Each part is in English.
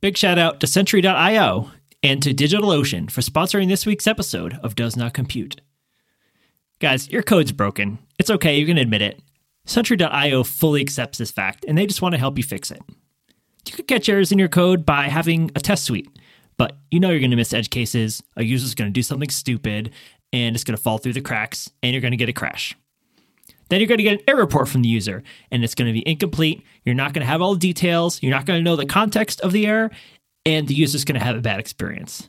Big shout out to Sentry.io and to DigitalOcean for sponsoring this week's episode of Does Not Compute. Guys, your code's broken. It's okay, you can admit it. Sentry.io fully accepts this fact, and they just want to help you fix it. You could catch errors in your code by having a test suite, but you know you're going to miss edge cases, a user's going to do something stupid, and it's going to fall through the cracks, and you're going to get a crash. Then you're going to get an error report from the user, and it's going to be incomplete. You're not going to have all the details. You're not going to know the context of the error, and the user's going to have a bad experience.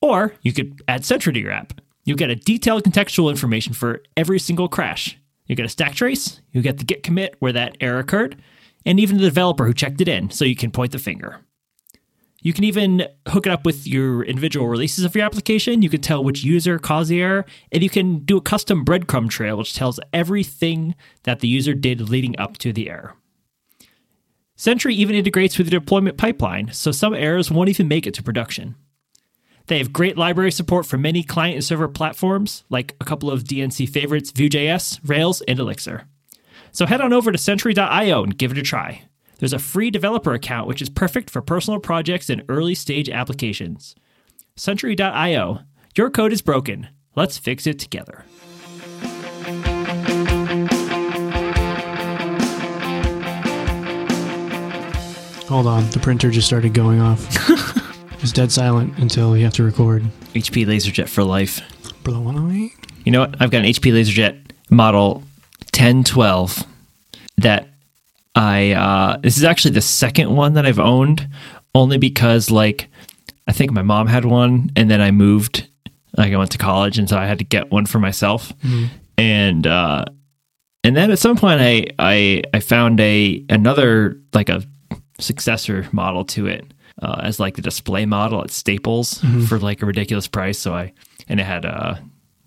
Or you could add Sentry to your app. You'll get a detailed contextual information for every single crash. You get a stack trace, you get the git commit where that error occurred, and even the developer who checked it in, so you can point the finger. You can even hook it up with your individual releases of your application. You can tell which user caused the error, and you can do a custom breadcrumb trail, which tells everything that the user did leading up to the error. Sentry even integrates with your deployment pipeline, so some errors won't even make it to production. They have great library support for many client and server platforms, like a couple of DNC favorites Vue.js, Rails, and Elixir. So head on over to Sentry.io and give it a try. There's a free developer account which is perfect for personal projects and early stage applications. Sentry.io. Your code is broken. Let's fix it together. Hold on, the printer just started going off. it's dead silent until you have to record. HP LaserJet for life. You know what? I've got an HP LaserJet model 1012 that I uh this is actually the second one that I've owned only because like I think my mom had one and then I moved like I went to college and so I had to get one for myself. And uh and then at some point I I I found a another like a successor model to it uh, as like the display model at Staples for like a ridiculous price so I and it had uh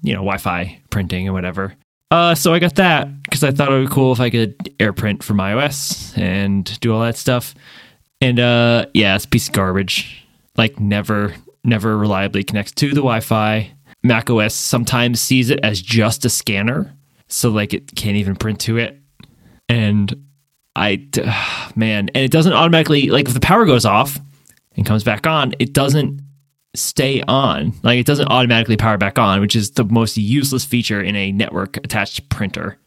you know Wi-Fi printing and whatever. Uh, so I got that because I thought it would be cool if I could AirPrint from iOS and do all that stuff. And uh, yeah, it's a piece of garbage. Like never, never reliably connects to the Wi-Fi. Mac OS sometimes sees it as just a scanner, so like it can't even print to it. And I, man, and it doesn't automatically like if the power goes off and comes back on, it doesn't stay on. Like it doesn't automatically power back on, which is the most useless feature in a network attached printer.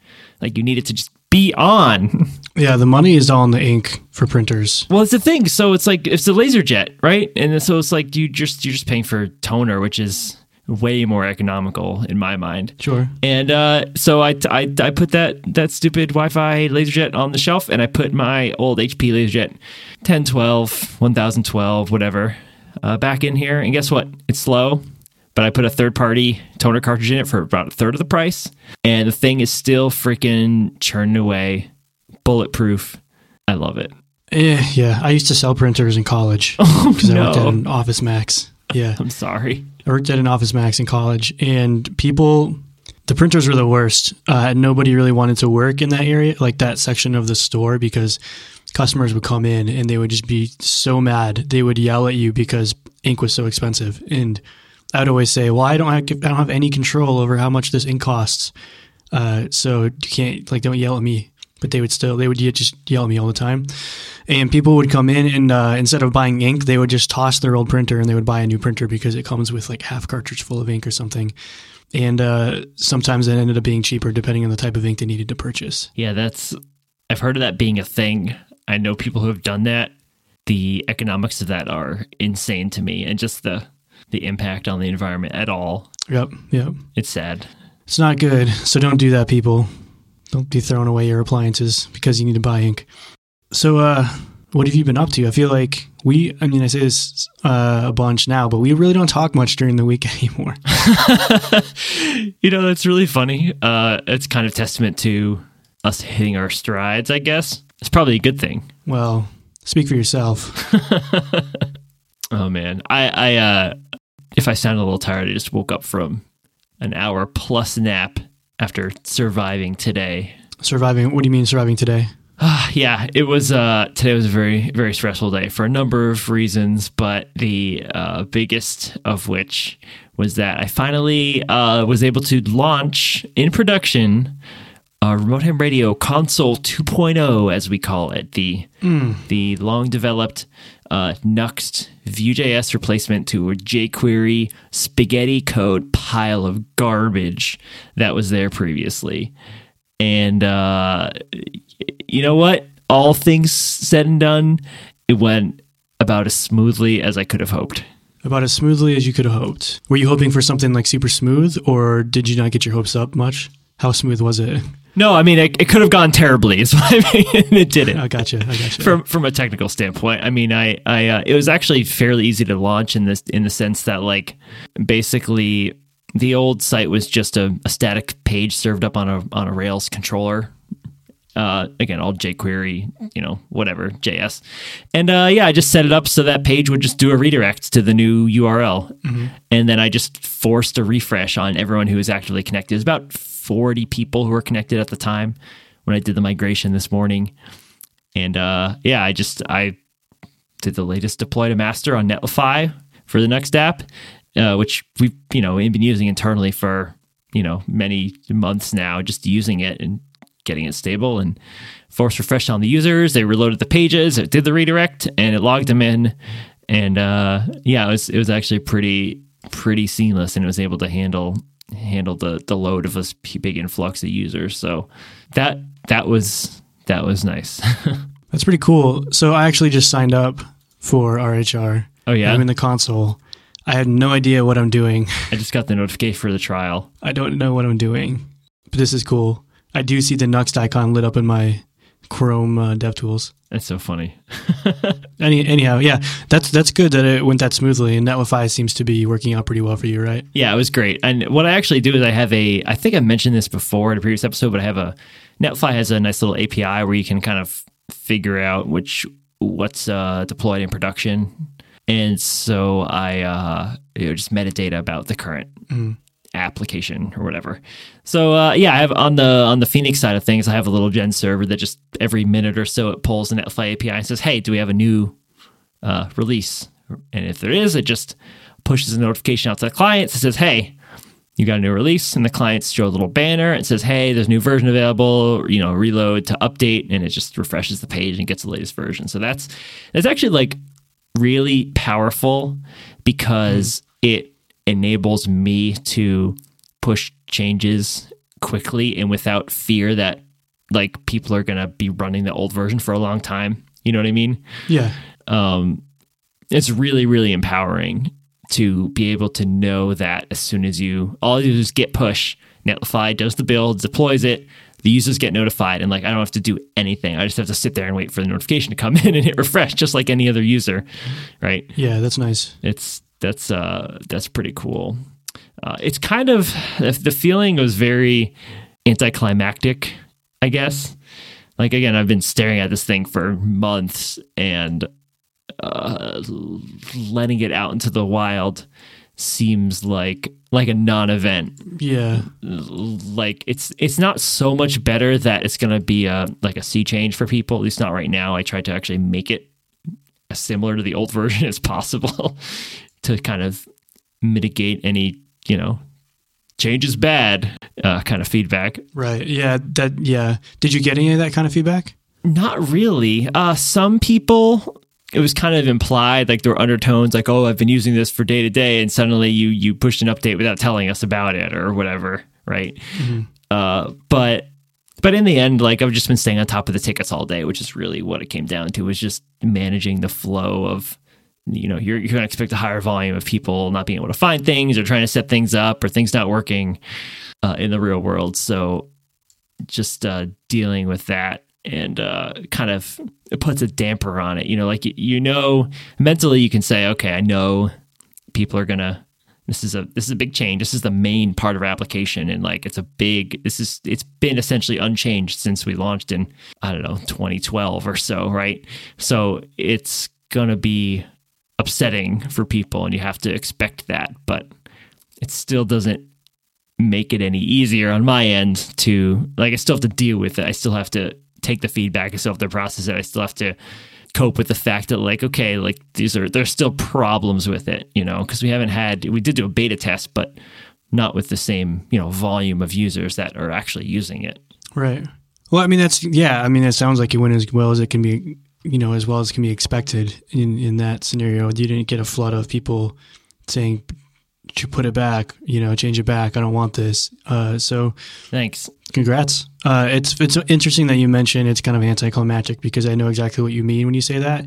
Like you need it to just be on. Yeah, the money is all in the ink for printers. well, it's the thing. So it's like it's a laser jet, right? And so it's like you just you're just paying for toner, which is way more economical in my mind. Sure. And uh, so I, I I put that that stupid Wi-Fi LaserJet on the shelf, and I put my old HP LaserJet 1012, 1012, whatever, uh, back in here. And guess what? It's slow, but I put a third-party toner cartridge in it for about a third of the price, and the thing is still freaking churning away, bulletproof. I love it. Eh, yeah, I used to sell printers in college because I worked at an Office Max. Yeah, I'm sorry. I worked at an Office Max in college, and people, the printers were the worst. Uh, nobody really wanted to work in that area, like that section of the store, because customers would come in and they would just be so mad. They would yell at you because ink was so expensive, and I'd always say, "Well, I don't have, I don't have any control over how much this ink costs, uh, so you can't like don't yell at me." But they would still they would just yell at me all the time, and people would come in and uh, instead of buying ink, they would just toss their old printer and they would buy a new printer because it comes with like half cartridge full of ink or something. And uh, sometimes it ended up being cheaper depending on the type of ink they needed to purchase. Yeah, that's. I've heard of that being a thing. I know people who have done that. The economics of that are insane to me, and just the the impact on the environment at all. Yep, yep. It's sad. It's not good. So don't do that, people. Don't be throwing away your appliances because you need to buy ink. So, uh, what have you been up to? I feel like we, I mean, I say this uh, a bunch now, but we really don't talk much during the week anymore. you know, that's really funny. Uh, it's kind of testament to us hitting our strides, I guess. It's probably a good thing. Well, speak for yourself. Oh man, I, I, uh, if I sound a little tired, I just woke up from an hour plus nap after surviving today. Surviving, what do you mean surviving today? yeah, it was. Uh, today was a very, very stressful day for a number of reasons, but the uh, biggest of which was that I finally uh, was able to launch in production uh, remote ham radio console 2.0, as we call it, the the long developed uh, Nuxt Vue.js replacement to a jQuery spaghetti code pile of garbage that was there previously. And uh, you know what? All things said and done, it went about as smoothly as I could have hoped. About as smoothly as you could have hoped. Were you hoping for something like super smooth, or did you not get your hopes up much? How smooth was it? No, I mean it, it could have gone terribly. I mean. it didn't. I gotcha. I gotcha. From from a technical standpoint, I mean, I I uh, it was actually fairly easy to launch in this in the sense that like basically the old site was just a, a static page served up on a on a Rails controller. Uh, again, all jQuery, you know, whatever JS, and uh, yeah, I just set it up so that page would just do a redirect to the new URL, and then I just forced a refresh on everyone who was actively connected. It was about 40 people who were connected at the time when I did the migration this morning. And uh, yeah, I just I did the latest deploy to master on Netlify for the next app, uh, which we've you know been using internally for you know many months now, just using it and getting it stable and force refresh on the users. They reloaded the pages, it did the redirect, and it logged them in. And uh, yeah, it was it was actually pretty pretty seamless, and it was able to handle handle the the load of this big influx of users. So that that was that was nice. That's pretty cool. So I actually just signed up for RHR. Oh, yeah? I'm in the console. I had no idea what I'm doing. I just got the notification for the trial. I don't know what I'm doing, but this is cool. I do see the Nuxt icon lit up in my Chrome uh, DevTools. That's so funny. Any, anyhow, yeah, that's that's good that it went that smoothly, and Netlify seems to be working out pretty well for you, right? Yeah, it was great. And what I actually do is I have a, I think I mentioned this before in a previous episode, but I have a, Netlify has a nice little API where you can kind of figure out which, what's uh, deployed in production. And so I uh, you know, just metadata about the current application or whatever. So uh, yeah, I have on the on the Phoenix side of things, I have a little Gen server that just every minute or so it pulls an Netlify API and says, "Hey, do we have a new uh, release?" And if there is, it just pushes a notification out to the client that says, "Hey, you got a new release," and the clients show a little banner and says, "Hey, there's a new version available." You know, reload to update, and it just refreshes the page and gets the latest version. So that's that's actually like really powerful because it enables me to push changes quickly and without fear that like people are going to be running the old version for a long time. You know what I mean? Yeah, um, it's really really empowering to be able to know that as soon as you all you do is git push netlify does the build deploys it the users get notified and like i don't have to do anything i just have to sit there and wait for the notification to come in and hit refresh just like any other user right yeah, that's nice. it's that's uh that's pretty cool. Uh, it's kind of the feeling was very anticlimactic i guess. Like again i've been staring at this thing for months and uh, letting it out into the wild seems like like a non-event. Yeah, like it's it's not so much better that it's going to be a like a sea change for people at least not right now. I tried to actually make it as similar to the old version as possible to kind of mitigate any you know change is bad uh, kind of feedback right. Yeah, that. Yeah. Did you get any of that kind of feedback? Not really. Uh, some people, it was kind of implied, like there were undertones, like, "Oh, I've been using this for day to day," and suddenly you you pushed an update without telling us about it or whatever, right? Uh, but but in the end, like I've just been staying on top of the tickets all day, which is really what it came down to, was just managing the flow of. You know, you're, you're going to expect a higher volume of people not being able to find things or trying to set things up or things not working uh, in the real world. So just uh, dealing with that and uh, kind of it puts a damper on it. You know, like you, know, mentally you can say, okay, I know people are gonna. This is a this is a big change. This is the main part of our application, and like it's a big. This is it's been essentially unchanged since we launched in I don't know 2012 or so, right? So it's gonna be upsetting for people, and you have to expect that. But it still doesn't make it any easier on my end to like I still have to deal with it. I still have to take the feedback. I still have to process it. I still have to cope with the fact that like okay, like these are there's still problems with it, you know, because we haven't had we did do a beta test, but not with the same you know volume of users that are actually using it. Right. Well, I mean, that's yeah. I mean, it sounds like it went as well as it can be you know, as well as can be expected in, in that scenario. You didn't get a flood of people saying, you put it back, you know, change it back. I don't want this. Uh, so Thanks. congrats. Uh, it's, it's interesting that you mentioned it's kind of anticlimactic because I know exactly what you mean when you say that.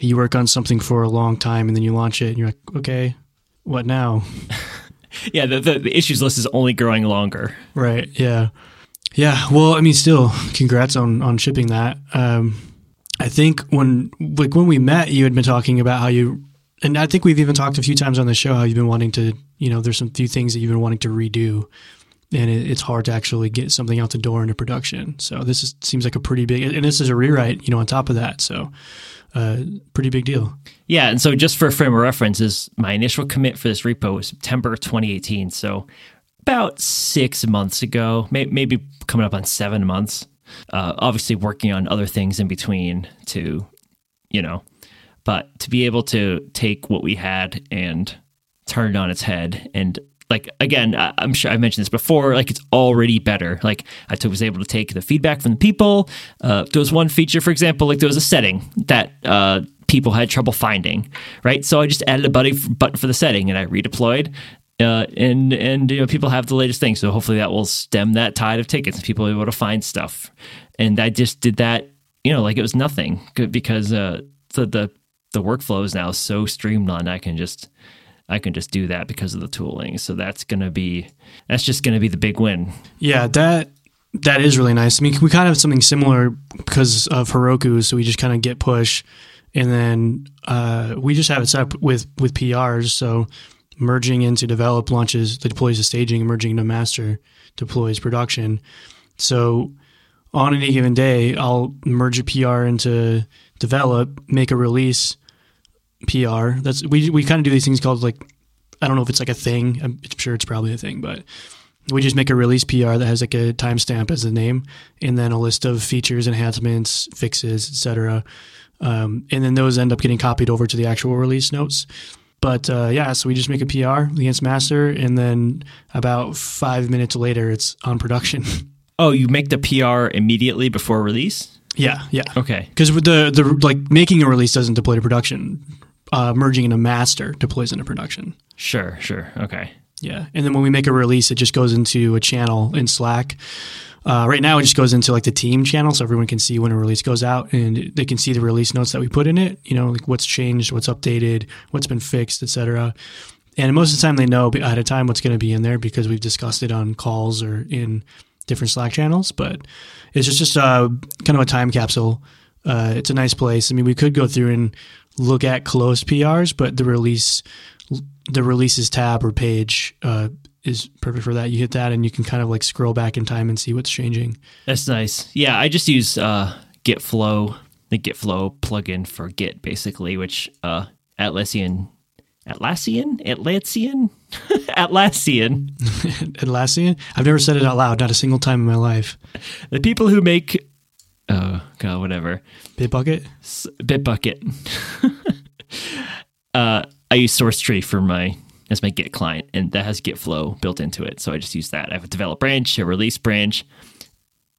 You work on something for a long time and then you launch it and you're like, okay, what now? Yeah, the, the, the issues list is only growing longer. Right. Yeah. Yeah. Well, I mean, still, congrats on on shipping that. Um, I think when like when we met, you had been talking about how you, and I think we've even talked a few times on the show how you've been wanting to, you know, there's some few things that you've been wanting to redo, and it, it's hard to actually get something out the door into production. So this is, seems like a pretty big, and this is a rewrite, you know, on top of that. So, uh, pretty big deal. Yeah, and so just for a frame of reference, is my initial commit for this repo was September 2018. So about six months ago, may, maybe coming up on seven months. Uh, obviously, working on other things in between to, you know, but to be able to take what we had and turn it on its head and like again i'm sure i mentioned this before like it's already better. Like i was able to take the feedback from the people uh, there was one feature for example like there was a setting that uh, people had trouble finding right? So i just added a button for the setting and i redeployed uh, and and you know people have the latest thing so hopefully that will stem that tide of tickets and people are able to find stuff and i just did that you know like it was nothing because uh the the the workflow is now so streamlined i can just I can just do that because of the tooling. So that's to be that's just to be the big win. Yeah, that that is really nice. I mean, we kind of have something similar because of Heroku, so we just kind of git push, and then uh, we just have it set up with with PRs. So merging into develop launches, the deploys to staging, merging into master deploys production. So on any given day, I'll merge a PR into develop, make a release PR. That's we we kind of do these things called like I don't know if it's like a thing. I'm sure it's probably a thing, but we just make a release PR that has like a timestamp as the name, and then a list of features, enhancements, fixes, etc. Um, and then those end up getting copied over to the actual release notes. But uh, yeah, so we just make a PR against master, and then about five minutes later, it's on production. Oh, you make the PR immediately before release? yeah, yeah. Okay. Because the the like making a release doesn't deploy to production. Uh, merging into master deploys into production. Sure, sure. Okay. Yeah, and then when we make a release, it just goes into a channel in Slack. Uh, right now, it just goes into like the team channel, so everyone can see when a release goes out, and they can see the release notes that we put in it. You know, like what's changed, what's updated, what's been fixed, etc. And most of the time, they know ahead of time what's going to be in there because we've discussed it on calls or in different Slack channels. But it's just just uh, kind of a time capsule. Uh, it's a nice place. I mean, we could go through and look at closed PRs, but the release the releases tab or page uh, is perfect for that. You hit that and you can kind of like scroll back in time and see what's changing. That's nice. Yeah, I just use uh, GitFlow, the Git Flow plugin for Git, basically, which uh, Atlassian, Atlassian, Atlassian, Atlassian, Atlassian? I've never said it out loud, not a single time in my life. the people who make, oh god, whatever, Bitbucket? S- Bitbucket. uh, I use SourceTree for my as my Git client, and that has Git flow built into it. So I just use that. I have a develop branch, a release branch,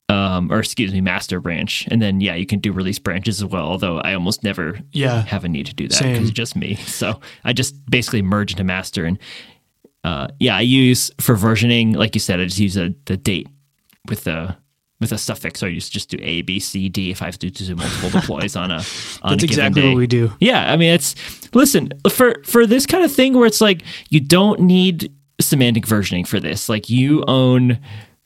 um, or excuse me, master branch, and then yeah, you can do release branches as well. Although I almost never Yeah. have a need to do that because it's just me. So I just basically merge into master, and uh, yeah, I use for versioning, like you said, I just use a, the date with the with a suffix. So I just just do A, B, C, D if I have to do multiple deploys on a on That's a exactly day. what we do. Yeah, I mean, it's listen for for this kind of thing where it's like you don't need semantic versioning for this. Like you own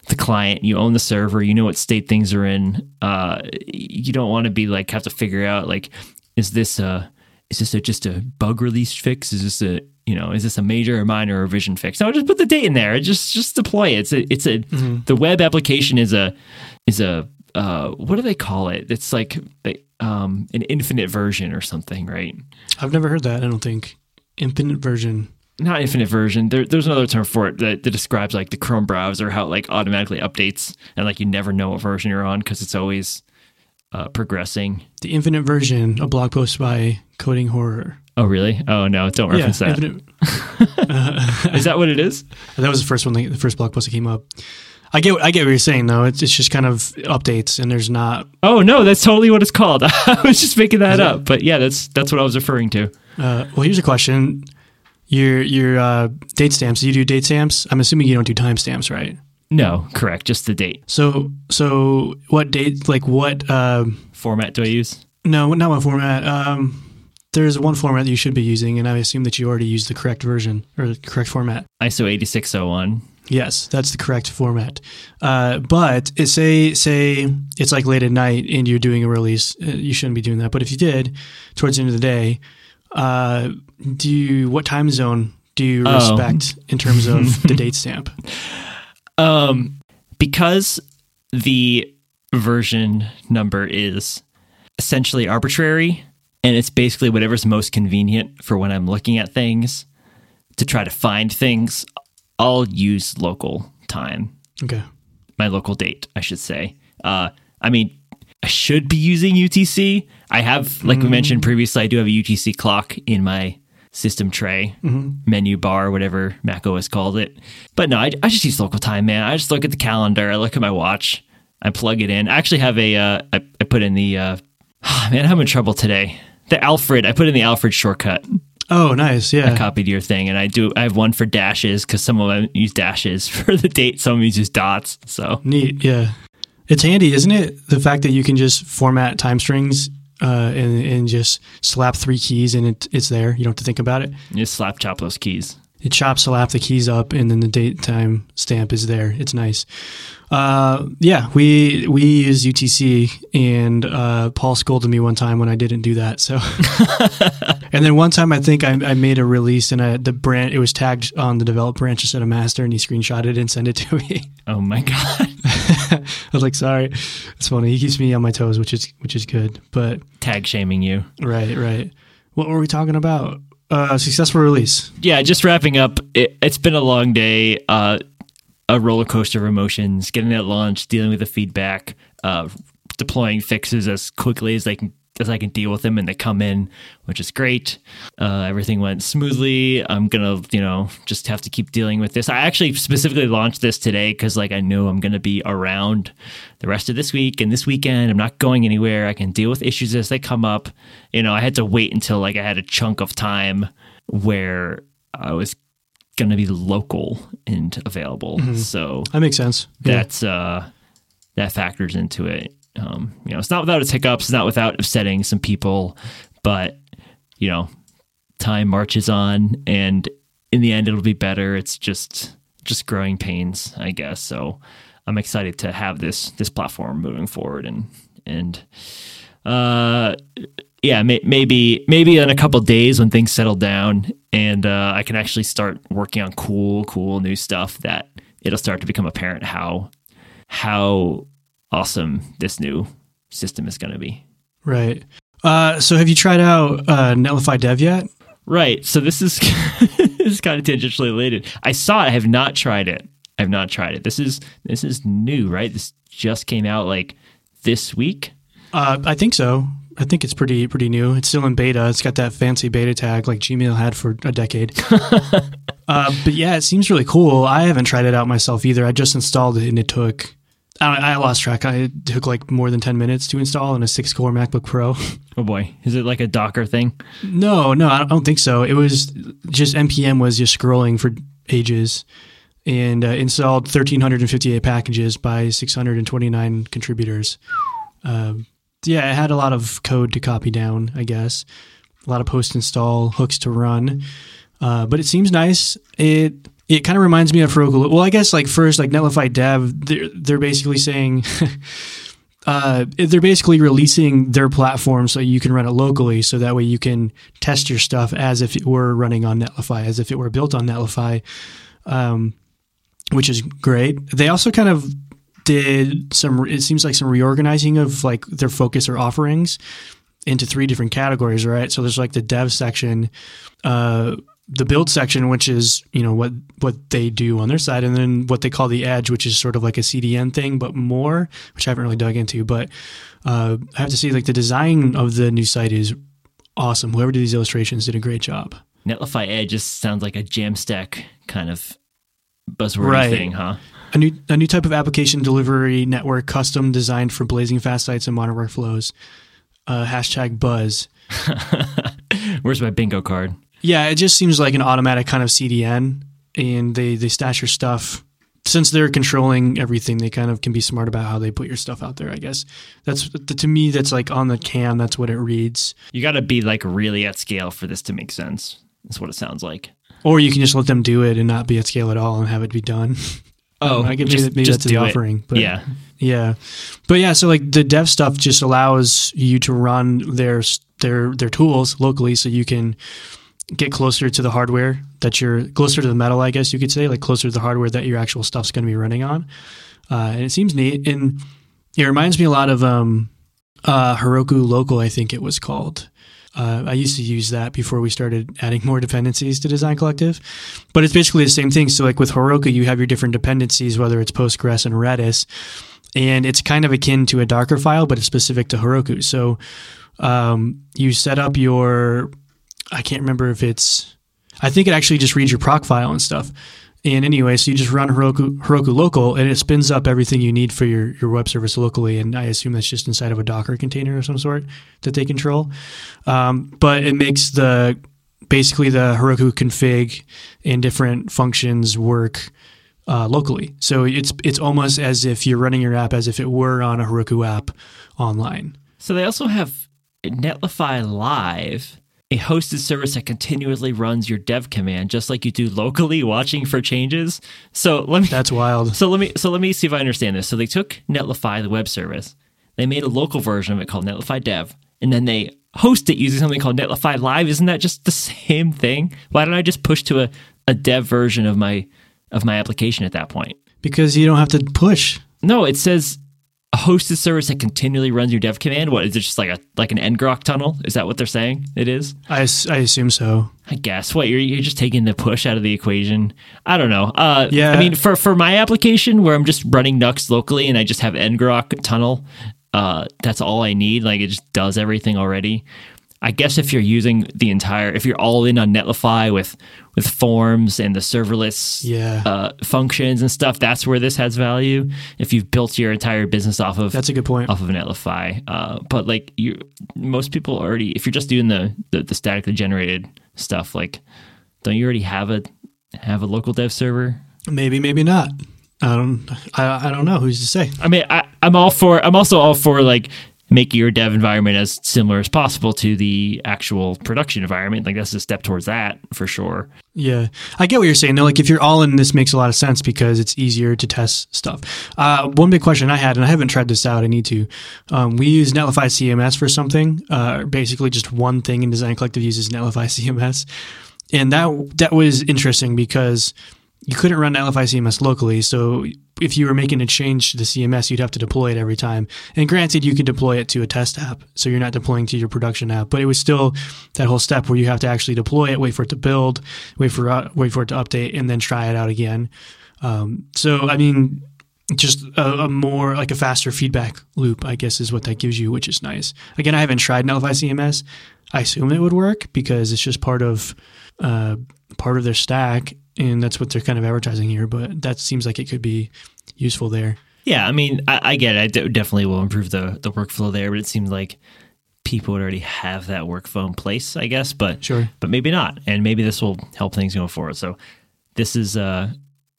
the client, you own the server, you know what state things are in. Uh, you don't want to be like have to figure out like is this a is this a, just a bug release fix? Is this a you know is this a major or minor or revision fix? No, just put the date in there. Just just deploy it. It's a it's a the web application is a is a uh, what do they call it? It's like um, an infinite version or something, right? I've never heard that, I don't think. Infinite version. Not infinite version. There, there's another term for it that, that describes like the Chrome browser, how it like automatically updates and like you never know what version you're on because it's always uh, progressing. The infinite version, a blog post by Coding Horror. Oh, really? Oh, no, don't reference that. Is infinite. that what it is? That was the first one, the first blog post that came up. I get I get what you're saying though. It's it's just kind of updates, and there's not. Oh no, that's totally what it's called. I was just making that up, but yeah, that's that's what I was referring to. Uh, well, here's a question: your your uh, date stamps. Do you do date stamps? I'm assuming you don't do timestamps, right? No, correct, just the date. So so what date? Like what? Uh, Format do I use? no, not what format. Um, there's one format that you should be using, and I assume that you already used the correct version or the correct format. ISO 8601. Yes, that's the correct format. Uh, but say say it's like late at night and you're doing a release, uh, you shouldn't be doing that. But if you did, towards the end of the day, uh, do you what time zone do you Oh. respect in terms of the date stamp? Um, because the version number is essentially arbitrary and it's basically whatever's most convenient for when I'm looking at things to try to find things, I'll use local time, Okay. my local date, I should say. Uh, I mean, I should be using UTC. I have, like we mentioned previously, I do have a UTC clock in my system tray, menu bar, whatever Mac OS called it. But no, I, I just use local time, man. I just look at the calendar, I look at my watch, I plug it in. I actually have a, uh, I, I put in the, uh, man, I'm in trouble today. The Alfred, I put in the Alfred shortcut. Oh, nice. Yeah. I copied your thing, and I do. I have one for dashes because some of them use dashes for the date. Some of them use dots. So Neat. Yeah. It's handy, isn't it? The fact that you can just format time strings uh, and, and just slap three keys and it, it's there. You don't have to think about it. you just slap chop those keys. It chops slap the keys up and then the date time stamp is there. It's nice. Uh, yeah, we we use UTC and uh, Paul scolded me one time when I didn't do that. So, and then one time I think I, I made a release and I, the brand it was tagged on the develop branch instead of master and he screenshotted it and sent it to me. Oh my god! I was like, sorry. It's funny. He keeps me on my toes, which is which is good. But Tag shaming you. right, right. What were we talking about? Uh, successful release. Yeah, just wrapping up. It, it's been a long day. Uh, a roller coaster of emotions. Getting it launched, dealing with the feedback, uh, deploying fixes as quickly as they can as I can deal with them, and they come in, which is great. Uh, everything went smoothly. I'm gonna, you know, just have to keep dealing with this. I actually specifically launched this today because, like, I know I'm gonna be around the rest of this week and this weekend. I'm not going anywhere. I can deal with issues as they come up. You know, I had to wait until like I had a chunk of time where I was gonna be local and available. So That makes sense. Yeah. that's uh that factors into it. Um, you know, it's not without its hiccups, it's not without upsetting some people, but you know, time marches on and in the end it'll be better. It's just just growing pains, I guess. So I'm excited to have this this platform moving forward and and uh yeah, may, maybe maybe in a couple days when things settle down and uh, I can actually start working on cool, cool new stuff that it'll start to become apparent how how awesome this new system is going to be. Right. Uh, so have you tried out uh, Netlify Dev yet? Right. So this is this is kind of tangentially related. I saw it. I have not tried it. I have not tried it. This is this is new, right? This just came out like this week. Uh, I think so. I think it's pretty pretty new. It's still in beta. It's got that fancy beta tag like Gmail had for a decade. uh, but yeah, it seems really cool. I haven't tried it out myself either. I just installed it and it took. I, I lost track. I, it took like more than ten minutes to install on a six core MacBook Pro. Oh boy, is it like a Docker thing? no, no, I don't think so. It was just npm was just scrolling for ages, and uh, installed thirteen hundred and fifty eight packages by six hundred and twenty nine contributors. Um, yeah, it had a lot of code to copy down, I guess. A lot of post install hooks to run. Uh, but it seems nice. It it kind of reminds me of Heroku. Well, I guess like first, like Netlify Dev, they're they're basically saying uh, they're basically releasing their platform so you can run it locally, so that way you can test your stuff as if it were running on Netlify, as if it were built on Netlify, um, which is great. They also kind of did some. It seems like some reorganizing of like their focus or offerings into three different categories, right? So there's like the dev section, uh, the build section, which is you know what what they do on their side, and then what they call the edge, which is sort of like a CDN thing, but more, which I haven't really dug into. But uh, I have to say, like the design of the new site is awesome. Whoever did these illustrations did a great job. Netlify Edge just sounds like a Jamstack kind of buzzword Right. thing, huh? a new a new type of application delivery network, custom designed for blazing fast sites and modern workflows. Uh, hashtag Buzz. Where's my bingo card? Yeah, it just seems like an automatic kind of CDN, and they they stash your stuff. Since they're controlling everything, they kind of can be smart about how they put your stuff out there. I guess that's to me that's like on the cam. That's what it reads. You got to be like really at scale for this to make sense. That's what it sounds like. Or you can just let them do it and not be at scale at all and have it be done. Oh, I can just- maybe, maybe just that's the it. offering. But yeah, Yeah, but yeah, so like the dev stuff just allows you to run their their their tools locally, so you can get closer to the hardware that you're closer to the metal, I guess you could say, like closer to the hardware that your actual stuff's going to be running on. Uh, and it seems neat, and it reminds me a lot of um, uh, Heroku Local, I think it was called. Uh, I used to use that before we started adding more dependencies to Design Collective, but it's basically the same thing. So, like with Heroku, you have your different dependencies, whether it's Postgres and Redis, and it's kind of akin to a Docker file, but it's specific to Heroku. So, um, you set up your, I can't remember if it's, I think it actually just reads your proc file and stuff. And anyway, so you just run Heroku, Heroku local, and it spins up everything you need for your, your web service locally. And I assume that's just inside of a Docker container of some sort that they control. Um, but it makes the basically the Heroku config and different functions work uh, locally. So it's it's almost as if you're running your app as if it were on a Heroku app online. So they also have Netlify Live, a hosted service that continuously runs your dev command, just like you do locally, watching for changes. So let me That's wild. so let me so let me see if I understand this. So they took Netlify, the web service, they made a local version of it called Netlify Dev, and then they host it using something called Netlify Live. Isn't that just the same thing? Why don't I just push to a, a dev version of my of my application at that point? Because you don't have to push. No, it says a hosted service that continually runs your dev command. What is it? Just like a like an ngrok tunnel? Is that what they're saying? It is. I, I assume so. I guess. What you're you're just taking the push out of the equation. I don't know. Uh, Yeah. I mean, for for my application where I'm just running Nuxt locally and I just have ngrok tunnel, uh, that's all I need. Like it just does everything already. I guess if you're using the entire, if you're all in on Netlify with with forms and the serverless Yeah. uh, functions and stuff, that's where this has value. If you've built your entire business off of That's a good point. off of Netlify. Uh, but like you, most people already, if you're just doing the, the the statically generated stuff, like don't you already have a have a local dev server? Maybe, maybe not. I don't. I, I don't know. Who's to say? I mean, I, I'm all for. I'm also all for like making your dev environment as similar as possible to the actual production environment. Like that's a step towards that for sure. Yeah, I get what you're saying. though. like if you're all in, this makes a lot of sense because it's easier to test stuff. Uh, one big question I had, and I haven't tried this out. I need to. Um, we use Netlify CMS for something. Uh, basically, just one thing in Design Collective uses Netlify CMS, and that that was interesting because you couldn't run Netlify CMS locally. So if you were making a change to the CMS, you'd have to deploy it every time. And granted, you could deploy it to a test app, so you're not deploying to your production app. But it was still that whole step where you have to actually deploy it, wait for it to build, wait for uh, wait for it to update, and then try it out again. Um, so I mean, just a, a more like a faster feedback loop, I guess, is what that gives you, which is nice. Again, I haven't tried Netlify CMS. I assume it would work because it's just part of uh, part of their stack, and that's what they're kind of advertising here. But that seems like it could be useful there. Yeah, I mean, I, I get it. It definitely will improve the the workflow there, but it seems like people would already have that workflow in place, I guess. But Sure. but maybe not, and maybe this will help things going forward. So this is uh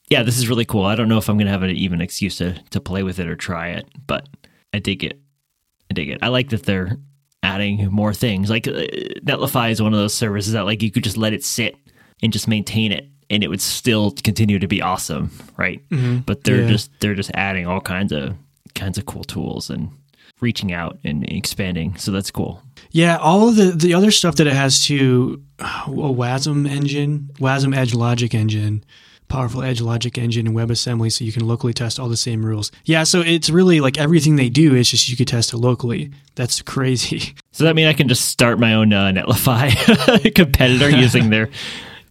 yeah, this is really cool. I don't know if I'm gonna have an even excuse to to play with it or try it, but I dig it. I dig it. I like that they're adding more things. Like uh, Netlify is one of those services that like you could just let it sit and just maintain it, and it would still continue to be awesome, right? But they're Yeah. just they're just adding all kinds of kinds of cool tools and reaching out and expanding. So that's cool. Yeah, all of the the other stuff that it has too, a WASM engine, WASM Edge Logic engine, powerful Edge Logic engine, and WebAssembly, so you can locally test all the same rules. Yeah, so it's really like everything they do is just you could test it locally. That's crazy. So that mean I can just start my own uh, Netlify competitor using their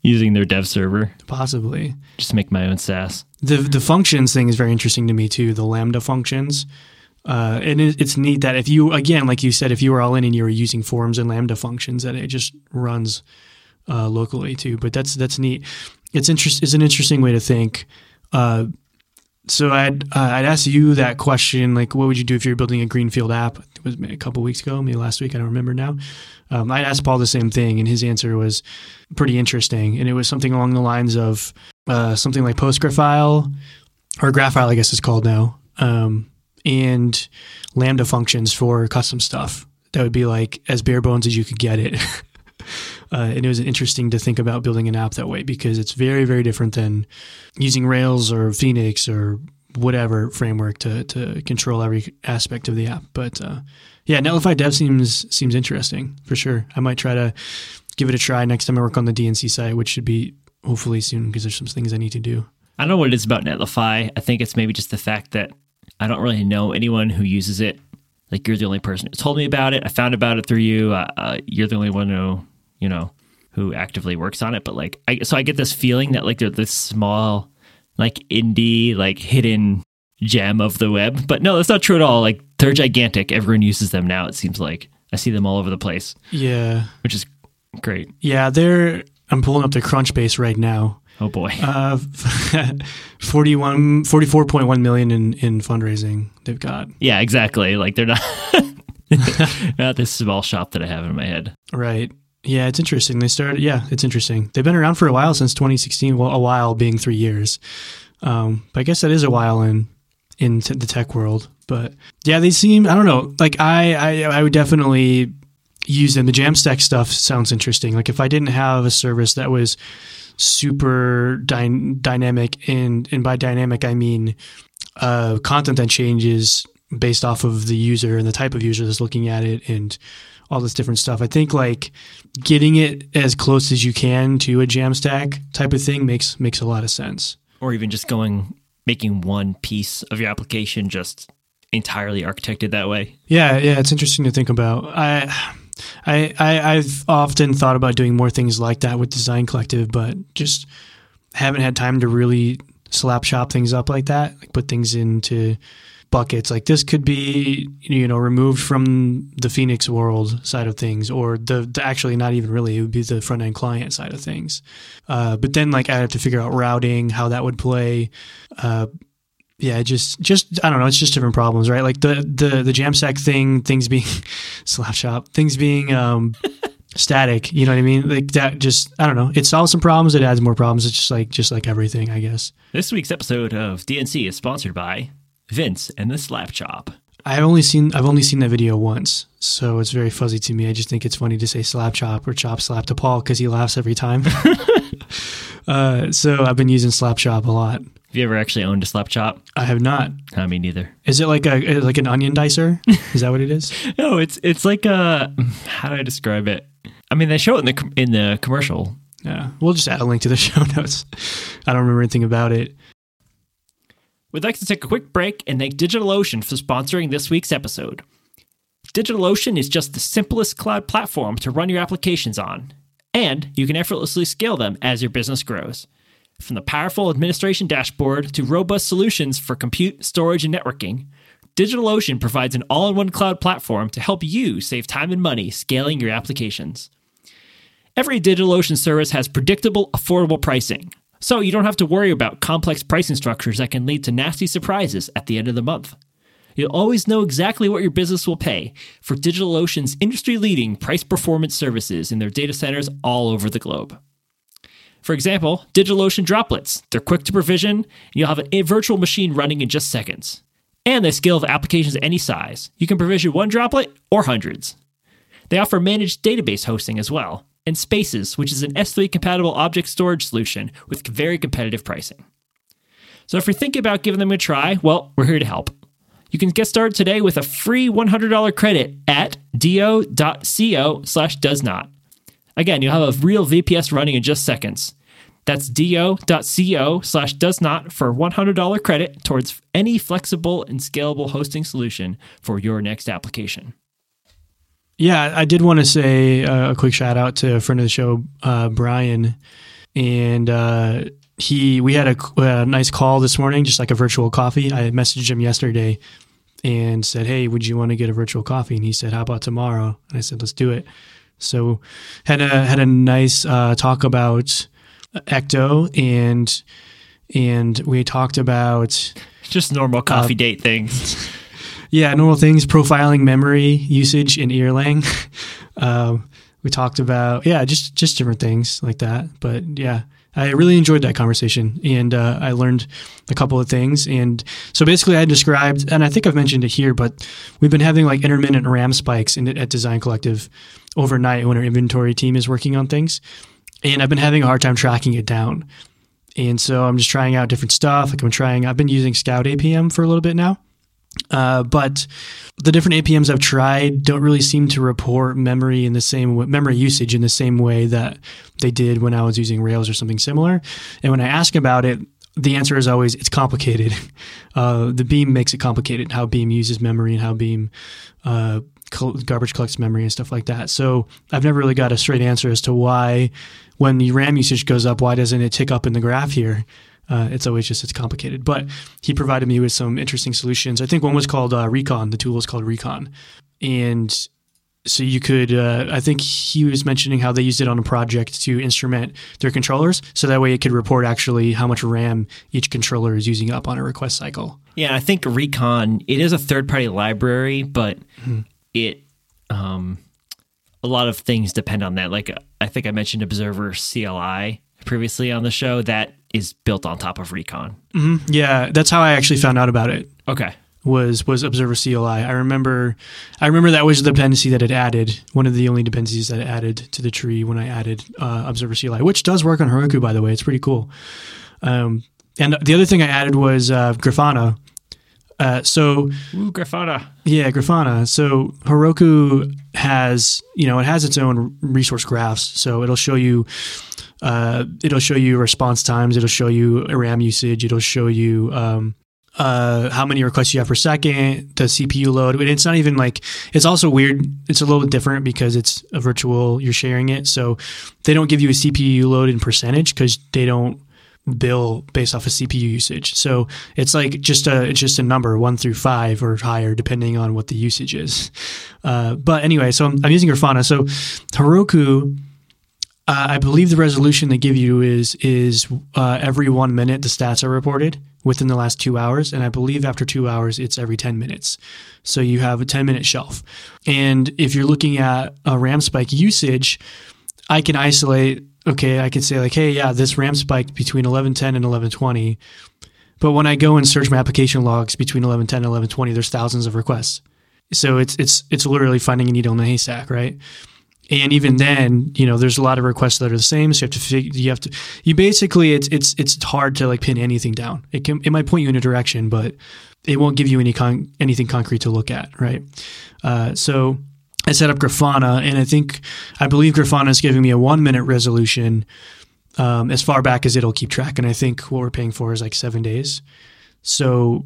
using their dev server. Possibly. Just make my own SaaS. The the functions thing is very interesting to me too. The Lambda functions. Uh, and it, it's neat that if you again, like you said, if you were all in and you were using forms and Lambda functions, that it just runs uh, locally too. But that's that's neat. It's interest. It's an interesting way to think. Uh, so I'd uh, I'd ask you that question, like, what would you do if you're building a greenfield app? It was a couple weeks ago, maybe last week. I don't remember now. Um, I'd asked Paul the same thing, and his answer was pretty interesting, and it was something along the lines of uh, something like PostGraphile or Graphile, I guess it's called now, um, and Lambda functions for custom stuff. That would be like as bare bones as you could get it. Uh, and it was interesting to think about building an app that way because it's very, very different than using Rails or Phoenix or whatever framework to, to control every aspect of the app. But uh, yeah, Netlify Dev seems seems interesting for sure. I might try to give it a try next time I work on the DNC site, which should be hopefully soon because there's some things I need to do. I don't know what it is about Netlify. I think it's maybe just the fact that I don't really know anyone who uses it. Like you're the only person who told me about it. I found about it through you. Uh, uh, you're the only one who you know, who actively works on it. But like, I, so I get this feeling that like they're this small, like indie, like hidden gem of the web. But no, that's not true at all. Like they're gigantic. Everyone uses them now. It seems like I see them all over the place. Yeah, which is great. Yeah, they're. I'm pulling up the Crunchbase right now. Oh boy. Uh, 41, 44.1 million in, in fundraising they've got. Yeah, exactly. Like they're not, not this small shop that I have in my head. Right. Yeah, it's interesting. They started. Yeah, it's interesting. They've been around for a while since 2016. Well, a while being three years. Um, but I guess that is a while in in t- the tech world. But yeah, they seem. I don't know. Like I, I, I would definitely use them. The Jamstack stuff sounds interesting. Like if I didn't have a service that was super dy- dynamic, and and by dynamic I mean uh, content that changes based off of the user and the type of user that's looking at it and all this different stuff. I think like getting it as close as you can to a Jamstack type of thing makes makes a lot of sense. Or even just going making one piece of your application just entirely architected that way. Yeah, yeah, it's interesting to think about. I I, I I've often thought about doing more things like that with Design Collective, but just haven't had time to really slap shop things up like that, like put things into buckets. Like this could be, you know, removed from the Phoenix world side of things, or the, the actually not even really. It would be the front end client side of things. Uh, but then, like, I have to figure out routing, how that would play. Uh, yeah, just just I don't know. It's just different problems, right? Like the the the Jamstack thing, things being slap shop, things being um, static. You know what I mean? Like that. Just I don't know. It solves some problems. It adds more problems. It's just like just like everything, I guess. This week's episode of DNC is sponsored by Vince and the Slap Chop. I've only seen I've only seen that video once, so it's very fuzzy to me. I just think it's funny to say slap chop or chop slap to Paul because he laughs every time. uh, so I've been using slap chop a lot. Have you ever actually owned a slap chop? I have not. I mean, neither. Is it like a like an onion dicer? Is that what it is? no, it's it's like a how do I describe it? I mean, they show it in the in the commercial. Yeah, we'll just add a link to the show notes. I don't remember anything about it. We'd like to take a quick break and thank DigitalOcean for sponsoring this week's episode. DigitalOcean is just the simplest cloud platform to run your applications on, and you can effortlessly scale them as your business grows. From the powerful administration dashboard to robust solutions for compute, storage, and networking, DigitalOcean provides an all in one cloud platform to help you save time and money scaling your applications. Every DigitalOcean service has predictable, affordable pricing so you don't have to worry about complex pricing structures that can lead to nasty surprises at the end of the month. You'll always know exactly what your business will pay for DigitalOcean's industry leading price performance services in their data centers all over the globe. For example, DigitalOcean Droplets. They're quick to provision, and you'll have a virtual machine running in just seconds. And they scale to applications any size. You can provision one droplet or hundreds. They offer managed database hosting as well, and Spaces, which is an S3 compatible object storage solution with very competitive pricing. So if you're thinking about giving them a try, well, we're here to help. You can get started today with a free $100 credit at do.co slash does not. Again, you'll have a real VPS running in just seconds. That's do.co slash does not for $100 credit towards any flexible and scalable hosting solution for your next application. Yeah, I did want to say uh, a quick shout out to a friend of the show, uh, Brian, and uh, he we had a, a, nice call this morning, just like a virtual coffee. I messaged him yesterday and said, "Hey, would you want to get a virtual coffee?" And he said, "How about tomorrow?" And I said, "Let's do it." So had a had a nice uh, talk about Ecto and and we talked about Just normal coffee date things. Yeah, normal things, profiling memory usage in Erlang. um, we talked about yeah, just just different things like that. But yeah, I really enjoyed that conversation, and uh, I learned a couple of things. And so basically, I described, and I think I've mentioned it here, but we've been having like intermittent RAM spikes in, at Design Collective overnight when our inventory team is working on things, and I've been having a hard time tracking it down. And so I'm just trying out different stuff. Like I'm trying, I've been using Scout APM for a little bit now. Uh, but the different APMs I've tried don't really seem to report memory in the same memory usage in the same way that they did when I was using Rails or something similar. And when I ask about it, the answer is always it's complicated. Uh, the Beam makes it complicated how Beam uses memory and how Beam uh, garbage collects memory and stuff like that. So I've never really got a straight answer as to why, when the RAM usage goes up, why doesn't it tick up in the graph here? Uh, it's always just it's complicated. But he provided me with some interesting solutions. I think one was called uh, Recon. The tool is called Recon, and so you could. Uh, I think he was mentioning how they used it on a project to instrument their controllers, so that way it could report actually how much RAM each controller is using up on a request cycle. Yeah, I think Recon it is a third party library, but mm-hmm. it. Um, a lot of things depend on that. Like I think I mentioned Observer CLI previously on the show. That is built on top of Recon. Mm-hmm. Yeah, that's how I actually found out about it. Okay. Was was Observer CLI? I remember, I remember that was the dependency that it added. One of the only dependencies that it added to the tree when I added uh, Observer CLI, which does work on Heroku, by the way. It's pretty cool. Um, and the other thing I added was uh, Grafana. Uh, so, Ooh, Grafana. Yeah, Grafana. So Heroku has, you know, it has its own resource graphs. So it'll show you uh, it'll show you response times. It'll show you RAM usage. It'll show you um, uh, how many requests you have per second, the CPU load. It's not even like it's also weird. It's a little different because it's a virtual. You're sharing it, so they don't give you a CPU load in percentage because they don't bill based off of CPU usage. So it's like just a it's just a number one through five or higher depending on what the usage is. Uh, but anyway, so I'm, I'm using Grafana. So Heroku uh, I believe the resolution they give you is is uh, every one minute the stats are reported within the last two hours, and I believe after two hours it's every ten minutes. So you have a ten minute shelf, and if you're looking at a RAM spike usage, I can isolate. Okay, I can say like, hey, yeah, this RAM spiked between 11:10 and 11:20, but when I go and search my application logs between 11:10 and 11:20, there's thousands of requests. So it's it's it's literally finding a needle in a haystack, right? And even then, you know, there's a lot of requests that are the same. So you have to you have to, you basically, it's it's it's hard to like pin anything down. It can it might point you in a direction, but it won't give you any con- anything concrete to look at, right? Uh, so I set up Grafana, and I think I believe Grafana is giving me a one minute resolution um, as far back as it'll keep track, and I think what we're paying for is like seven days. So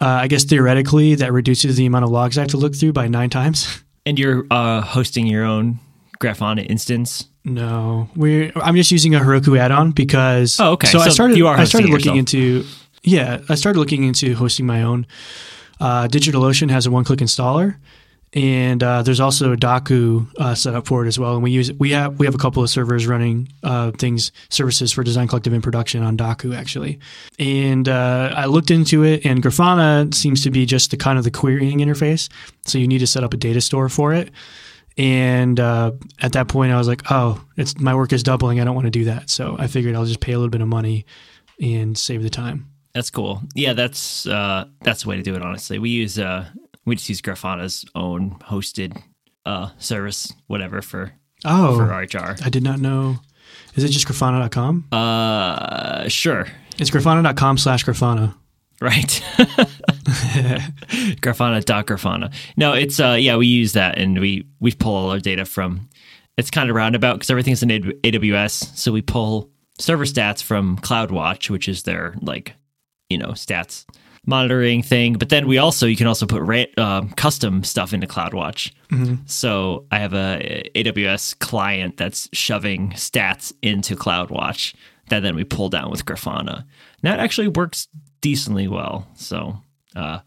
uh, I guess theoretically that reduces the amount of logs I have to look through by nine times. And you're uh, hosting your own Grafana instance? No, we. I'm just using a Heroku add-on because. Oh, okay. So, so I started. You are I started looking into. Yeah, I started looking into hosting my own. Uh, DigitalOcean has a one-click installer, and uh, there's also a Dokku uh, set up for it as well. And we use we have we have a couple of servers running uh, things services for Design Collective in production on Dokku actually. And uh, I looked into it, and Grafana seems to be just the kind of the querying interface. So you need to set up a data store for it. And uh, at that point, I was like, "Oh, it's my work is doubling. I don't want to do that." So I figured I'll just pay a little bit of money and save the time. That's cool. Yeah, that's uh, that's the way to do it. Honestly, we use uh, we just use Grafana's own hosted uh, service, whatever for oh for RHR. I did not know. Is it just grafana.com? Uh, sure. It's grafana.com slash grafana. Right. Grafana dot Grafana. No, it's uh yeah, we use that and we we pull all our data from it's kind of roundabout because everything's in AWS. So we pull server stats from CloudWatch, which is their like, you know, stats monitoring thing. But then we also you can also put ra- uh, custom stuff into CloudWatch. Mm-hmm. So I have a AWS client that's shoving stats into CloudWatch that then we pull down with Grafana. And that actually works decently well. So uh,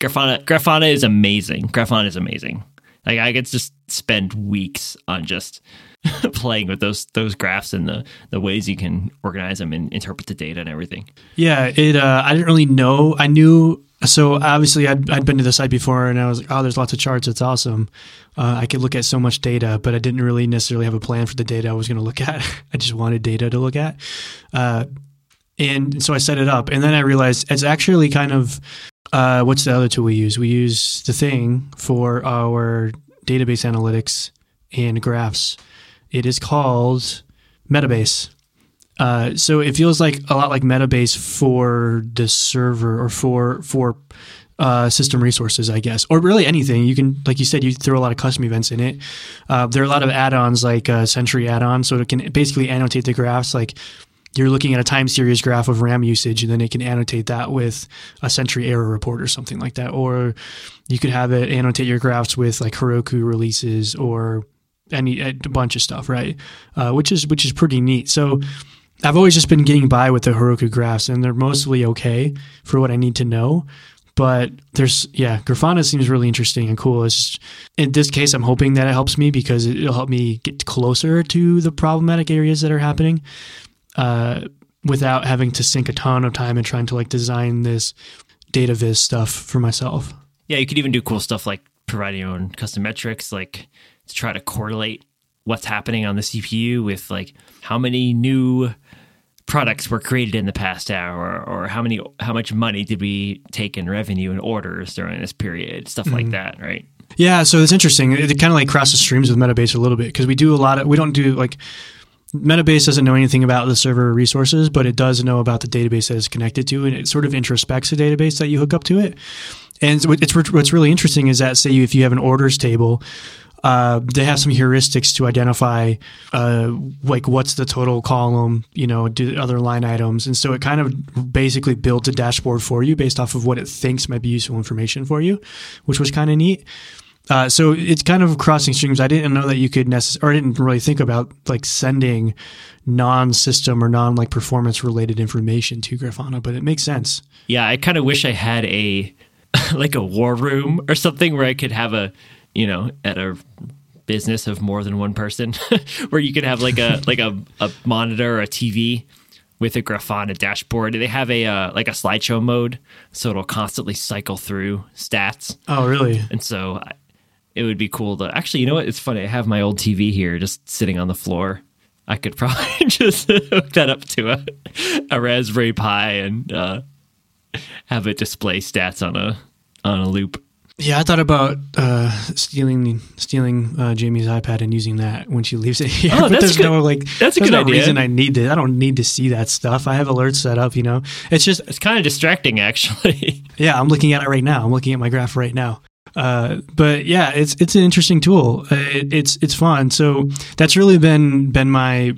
Grafana Grafana is amazing. Grafana is amazing. Like I could just spend weeks on just playing with those those graphs and the the ways you can organize them and interpret the data and everything. Yeah, it. Uh, I didn't really know. I knew. So obviously, I'd, I'd been to the site before, and I was like, "Oh, there's lots of charts. It's awesome. Uh, I could look at so much data." But I didn't really necessarily have a plan for the data I was going to look at. I just wanted data to look at, uh, and so I set it up. And then I realized it's actually kind of uh, what's the other tool we use? We use the thing for our database analytics and graphs. It is called Metabase. Uh, so it feels like a lot like Metabase for the server or for for uh, system resources, I guess, or really anything. You can, like you said, you throw a lot of custom events in it. Uh, there are a lot of add-ons like uh, Sentry add-on, so it can basically annotate the graphs. Like you're looking at a time series graph of RAM usage, and then it can annotate that with a Sentry error report or something like that. Or you could have it annotate your graphs with like Heroku releases or any a bunch of stuff, right? Uh, which is which is pretty neat. So I've always just been getting by with the Heroku graphs, and they're mostly okay for what I need to know. But there's yeah, Grafana seems really interesting and cool. It's just, in this case, I'm hoping that it helps me because it'll help me get closer to the problematic areas that are happening, uh, without having to sink a ton of time in trying to like design this data viz stuff for myself. Yeah, you could even do cool stuff like providing your own custom metrics, like to try to correlate what's happening on the CPU with like how many new products were created in the past hour or how many how much money did we take in revenue and orders during this period stuff like that right Yeah, so it's interesting. It, kind of like crosses streams with Metabase a little bit because we do a lot of we don't do like Metabase doesn't know anything about the server resources, but it does know about the database that it's connected to, and it sort of introspects the database that you hook up to it. And it's what's really interesting is that say if you have an orders table, uh, they have some heuristics to identify uh, like what's the total column, you know, do other line items, and so it kind of basically builds a dashboard for you based off of what it thinks might be useful information for you, which was kind of neat. Uh, so it's kind of crossing streams. I didn't know that you could necessarily, or I didn't really think about like sending non-system or non like performance related information to Grafana, but it makes sense. yeah i kind of wish i had a like a war room or something where i could have a you know at a business of more than one person where you could have like a like a, a monitor or a tv with a grafana dashboard they have a uh, like a slideshow mode so it'll constantly cycle through stats Oh, really? and so I, it would be cool to actually you know what it's funny i have my old tv here just sitting on the floor i could probably just hook that up to a, a raspberry pi and uh, have it display stats on a on a loop Yeah, I thought about uh, stealing stealing uh, Jamie's iPad and using that when she leaves it here. Oh, but that's there's good. no like That's a good no idea. reason I need it. I don't need to see that stuff. I have alerts set up. You know, it's just it's kind of distracting actually yeah. I'm looking at it right now. I'm looking at my graph right now. Uh, but yeah, it's it's an interesting tool. Uh, it, it's it's fun. So that's really been been my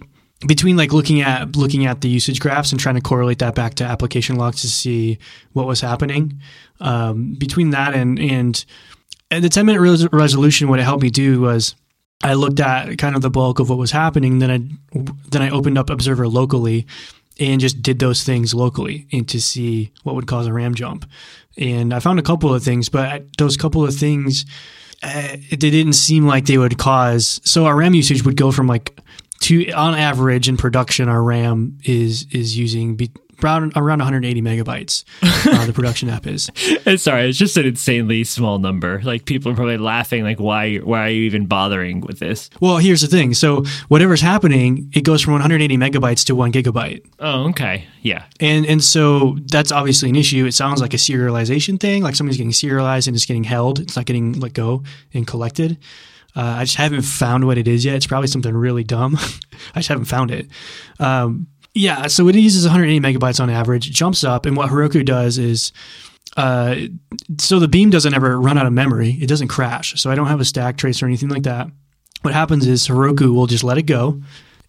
between like looking at looking at the usage graphs and trying to correlate that back to application logs to see what was happening. Um, between that and and and the 10 minute res- resolution, what it helped me do was I looked at kind of the bulk of what was happening. Then I then I opened up Observer locally and just did those things locally and to see what would cause a RAM jump. And I found a couple of things, but those couple of things uh, they didn't seem like they would cause. So our RAM usage would go from like to on average in production, our RAM is is using be, around around 180 megabytes. Uh, the production app is. And sorry it's just an insanely small number like people are probably laughing like why why are you even bothering with this Well, here's the thing. So whatever's happening, it goes from 180 megabytes to one gigabyte, oh okay yeah and and so that's obviously an issue. It sounds like a serialization thing, like something's getting serialized and it's getting held. It's not getting let go and collected. Uh, I just haven't found what it is yet. It's probably something really dumb. I just haven't found it. Um, yeah, so it uses 180 megabytes on average. Jumps up, and what Heroku does is uh, so the beam doesn't ever run out of memory. It doesn't crash. So I don't have a stack trace or anything like that. What happens is Heroku will just let it go.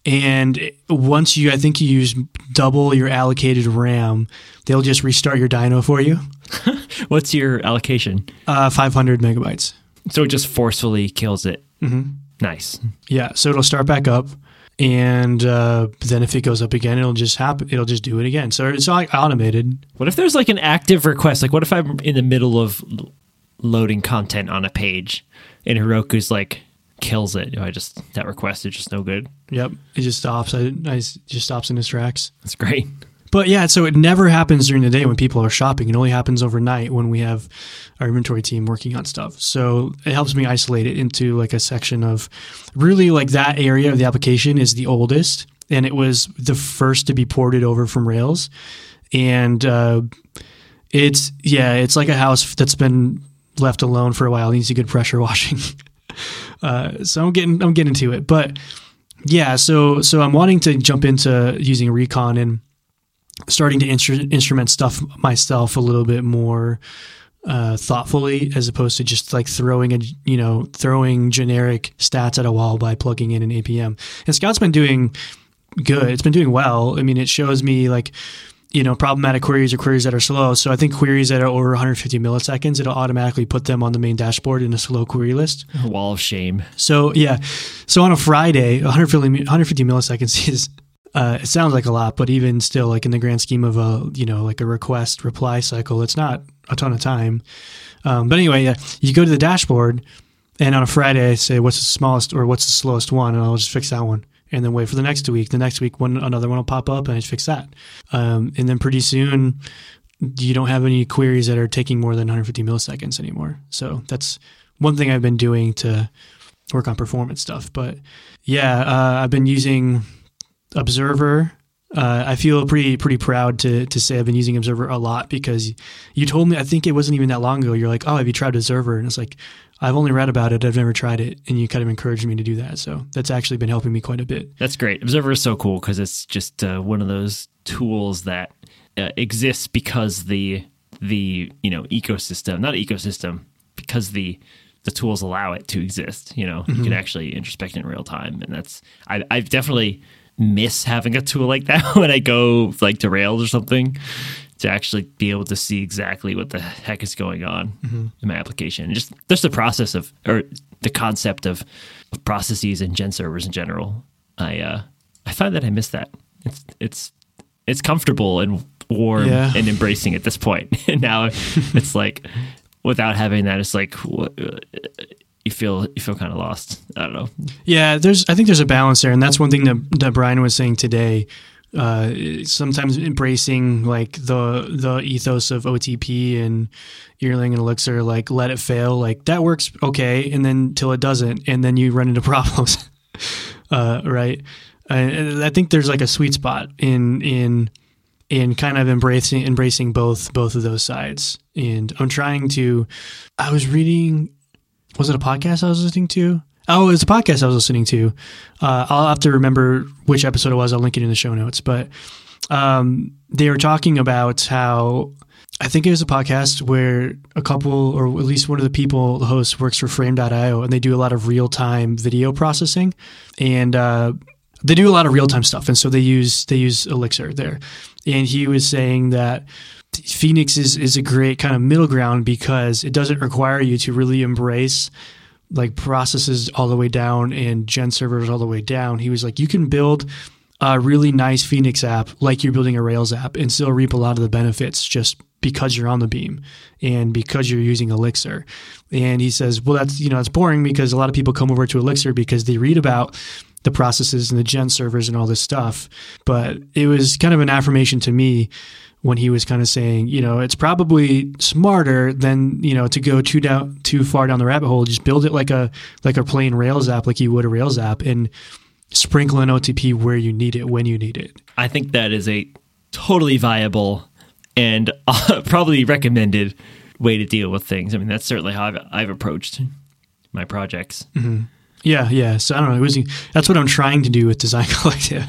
And once you, I think you use double your allocated RAM, they'll just restart your dyno for you. what's your allocation Uh, 500 megabytes. so it just forcefully kills it Mm-hmm. nice Yeah. So it'll start back up. And uh, then if it goes up again, it'll just happen. It'll just do it again. So it's like automated. What if there's like an active request? Like, what if I'm in the middle of loading content on a page and Heroku's like kills it. I just that request is just no good. Yep, it just stops. I, I just stops in his tracks. That's great. But yeah, so it never happens during the day when people are shopping. It only happens overnight when we have our inventory team working on stuff. So it helps me isolate it into like a section of really like that area of the application is the oldest and it was the first to be ported over from Rails. And uh, it's, yeah, it's like a house that's been left alone for a while. Needs a good pressure washing. uh, so I'm getting, I'm getting to it. But yeah, so, so I'm wanting to jump into using Recon and, starting to instru- instrument stuff myself a little bit more uh, thoughtfully as opposed to just like throwing a you know throwing generic stats at a wall by plugging in an APM. And Scout's been doing good. It's been doing well. I mean, it shows me like you know problematic queries or queries that are slow. So I think queries that are over 150 milliseconds, it'll automatically put them on the main dashboard in a slow query list. A wall of shame. So yeah, so on a Friday, 150 150 milliseconds is uh, it sounds like a lot, but even still, like in the grand scheme of a you know like a request reply cycle, it's not a ton of time. Um, but anyway, yeah, you go to the dashboard, and on a Friday, I say what's the smallest or what's the slowest one, and I'll just fix that one, and then wait for the next week. The next week, one another one will pop up, and I just fix that, um, and then pretty soon, you don't have any queries that are taking more than 150 milliseconds anymore. So that's one thing I've been doing to work on performance stuff. But yeah, uh, I've been using Observer. Uh, I feel pretty pretty proud to to say I've been using Observer a lot because you told me I think it wasn't even that long ago. You're like, oh, have you tried Observer? And it's like I've only read about it. I've never tried it, and you kind of encouraged me to do that. So that's actually been helping me quite a bit. That's great. Observer is so cool because it's just uh, one of those tools that uh, exists because the the you know ecosystem, not ecosystem, because the the tools allow it to exist. You know, mm-hmm. you can actually introspect in real time, and that's I, I've definitely miss having a tool like that when I go like to Rails or something to actually be able to see exactly what the heck is going on mm-hmm. in my application. And just just the process of or the concept of, of processes and gen servers in general. I uh, I find that I miss that. It's it's it's comfortable and warm yeah. and embracing at this point. and now it's like without having that, it's like you feel you feel kind of lost. I don't know. Yeah, there's I think there's a balance there, and that's one thing that that Brian was saying today. Uh, sometimes embracing like the the ethos of OTP and Erlang and Elixir, like let it fail, like that works okay, and then till it doesn't, and then you run into problems, uh, right? And I think there's like a sweet spot in in in kind of embracing embracing both both of those sides. And I'm trying to. I was reading was it a podcast I was listening to? Oh, it was a podcast I was listening to. Uh, I'll have to remember which episode it was. I'll link it in the show notes. But um, they were talking about how I think it was a podcast where a couple, or at least one of the people, the host, works for Frame.io, and they do a lot of real time video processing, and uh, they do a lot of real time stuff, and so they use they use Elixir there. And he was saying that Phoenix is is a great kind of middle ground because it doesn't require you to really embrace like processes all the way down and gen servers all the way down. He was like, you can build a really nice Phoenix app like you're building a Rails app and still reap a lot of the benefits just because you're on the beam and because you're using Elixir. And he says, well, that's, you know, it's boring because a lot of people come over to Elixir because they read about the processes and the gen servers and all this stuff. But it was kind of an affirmation to me when he was kind of saying, you know, it's probably smarter than you know to go too down too far down the rabbit hole. Just build it like a like a plain Rails app, like you would a Rails app, and sprinkle an OTP where you need it when you need it. I think that is a totally viable and uh, probably recommended way to deal with things. I mean, that's certainly how I've, I've approached my projects. Mm-hmm. Yeah, yeah. So I don't know. It was that's what I'm trying to do with Design Collective.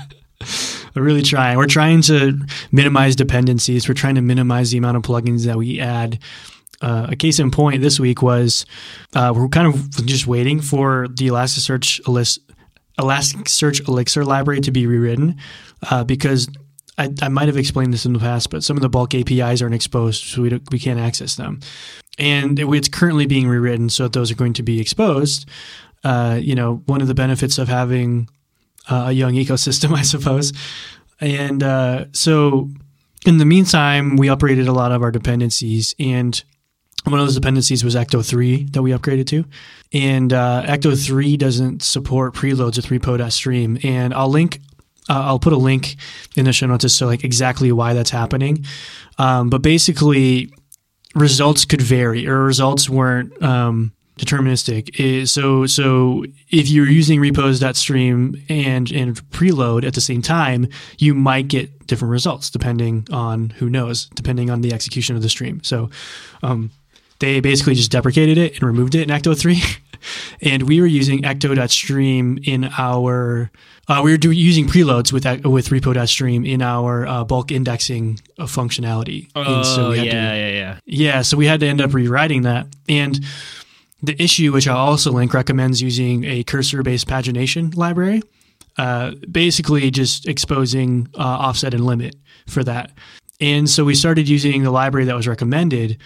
We're really trying. We're trying to minimize dependencies. We're trying to minimize the amount of plugins that we add. Uh, a case in point this week was uh, we're kind of just waiting for the Elasticsearch Elasticsearch Elixir library to be rewritten uh, because I, I, might have explained this in the past, but some of the bulk APIs aren't exposed, so we, we can't access them. And it's currently being rewritten, so those are going to be exposed. Uh, you know, one of the benefits of having uh, a young ecosystem, I suppose. And uh, so, in the meantime, we upgraded a lot of our dependencies, and one of those dependencies was Ecto 3 that we upgraded to. And uh, Ecto 3 doesn't support preloads with repo.stream. And I'll link, uh, I'll put a link in the show notes as like exactly why that's happening. Um, but basically, results could vary or results weren't um, deterministic. So, so if you're using repos.stream and, and preload at the same time, you might get different results depending on who knows, depending on the execution of the stream. So, um, they basically just deprecated it and removed it in Ecto 3. and we were using ecto.stream in our uh, we were do, using preloads with with repo.stream in our uh, bulk indexing functionality. Oh, so yeah, to, yeah, yeah. Yeah, so we had to end up rewriting that. And the issue, which I'll also link, recommends using a cursor-based pagination library. Uh, basically, just exposing uh, offset and limit for that. And so we started using the library that was recommended,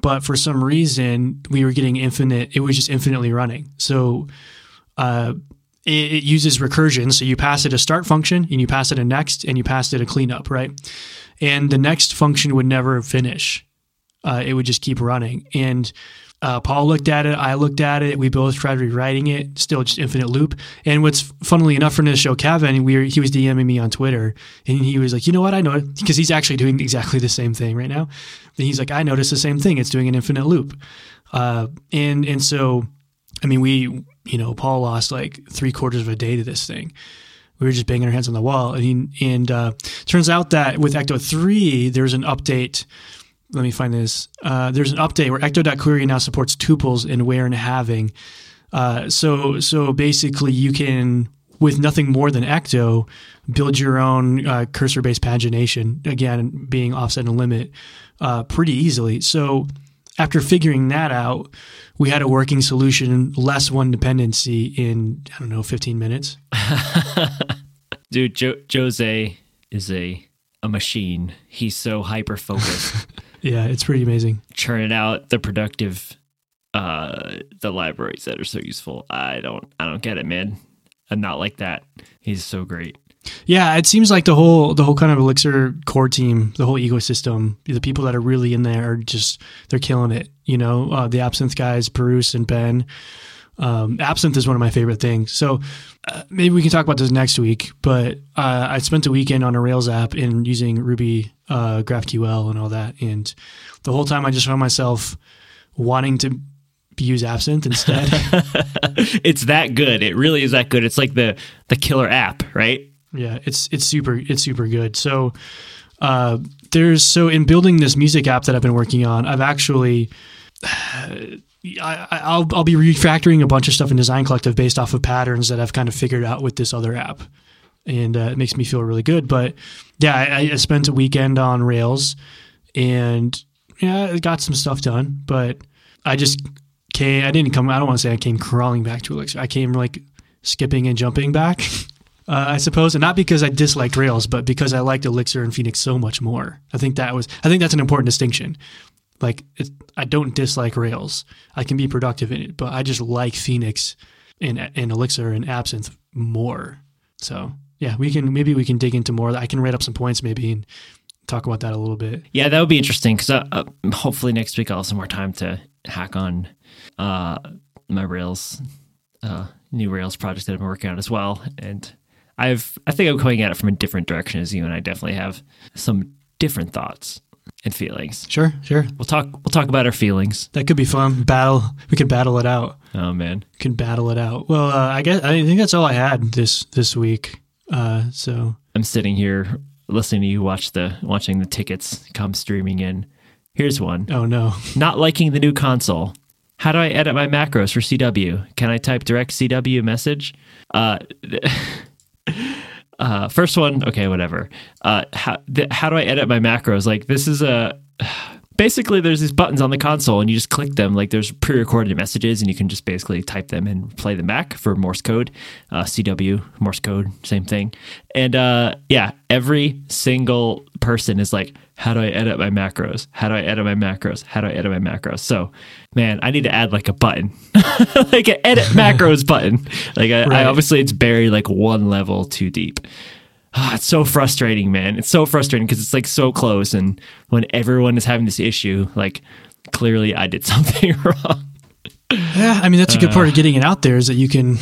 but for some reason we were getting infinite. It was just infinitely running. So uh, it, it, uses recursion. So you pass it a start function, and you pass it a next, and you pass it a cleanup, right? And the next function would never finish. Uh, it would just keep running. And uh, Paul looked at it. I looked at it. We both tried rewriting it. Still just infinite loop. And what's funnily enough for this show, Kevin, we were, he was DMing me on Twitter, and he was like, "You know what? I know it because he's actually doing exactly the same thing right now." And he's like, "I noticed the same thing. It's doing an infinite loop." Uh, and and so, I mean, we you know, Paul lost like three quarters of a day to this thing. We were just banging our heads on the wall, and he, and uh, turns out that with Ecto three, there's an update let me find this. Uh, there's an update where ecto.query now supports tuples in where and having. Uh, so so basically, you can with nothing more than ecto build your own uh, cursor based pagination. Again, being offset and limit uh, pretty easily. So after figuring that out, we had a working solution, less one dependency in I don't know 15 minutes. Dude, jo- Jose is a a machine. He's so hyper focused. Yeah, it's pretty amazing. Churning out the productive uh the libraries that are so useful. I don't I don't get it, man. I'm not like that. He's so great. Yeah, it seems like the whole the whole kind of Elixir core team, the whole ecosystem, the people that are really in there are just they're killing it. You know, uh, the Absinthe guys, Bruce and Ben. Um, Absinthe is one of my favorite things. So uh, maybe we can talk about this next week. But uh, I spent a weekend on a Rails app and using Ruby uh, GraphQL and all that. And the whole time I just found myself wanting to use Absinthe instead. it's that good. It really is that good. It's like the the killer app, right? Yeah, it's it's super it's super good. So uh, there's so in building this music app that I've been working on, I've actually I, will I'll be refactoring a bunch of stuff in Design Collective based off of patterns that I've kind of figured out with this other app and uh, it makes me feel really good. But yeah, I, I, spent a weekend on Rails, and yeah, I got some stuff done. But I just came. I didn't come. I don't want to say I came crawling back to Elixir. I came like skipping and jumping back. Uh, I suppose, and not because I disliked Rails, but because I liked Elixir and Phoenix so much more. I think that was. I think that's an important distinction. Like, I don't dislike Rails. I can be productive in it, but I just like Phoenix and, and Elixir and Absinthe more. So yeah, we can maybe we can dig into more. I can write up some points maybe and talk about that a little bit. Yeah, that would be interesting because uh, uh, hopefully next week I'll have some more time to hack on uh, my Rails, uh, new Rails project that I've been working on as well. And I've I think I'm going at it from a different direction as you, and I definitely have some different thoughts and feelings. Sure, sure. We'll talk. We'll talk about our feelings. That could be fun. Battle. We could battle it out. Oh man, we can battle it out. Well, uh, I guess I think that's all I had this this week. Uh, so I'm sitting here listening to you watch the watching the tickets come streaming in. Here's one. Oh no. Not liking the new console. How do I edit my macros for CW? Can I type direct CW message? Uh, uh, first one, okay, whatever. Uh, how, th- how do I edit my macros? Like this is a basically there's these buttons on the console and you just click them. Like there's pre-recorded messages and you can just basically type them and play them back for morse code uh, cw morse code same thing. And uh, yeah every single person is like how do i edit my macros? How do i edit my macros? How do i edit my macros? So man i need to add like a button. Like an edit macros button. Like I, right. I obviously it's buried like one level too deep oh, it's so frustrating, man. It's so frustrating because it's like so close, and when everyone is having this issue, like clearly I did something wrong. Yeah, I mean that's a good part of ah. getting it out there is that you can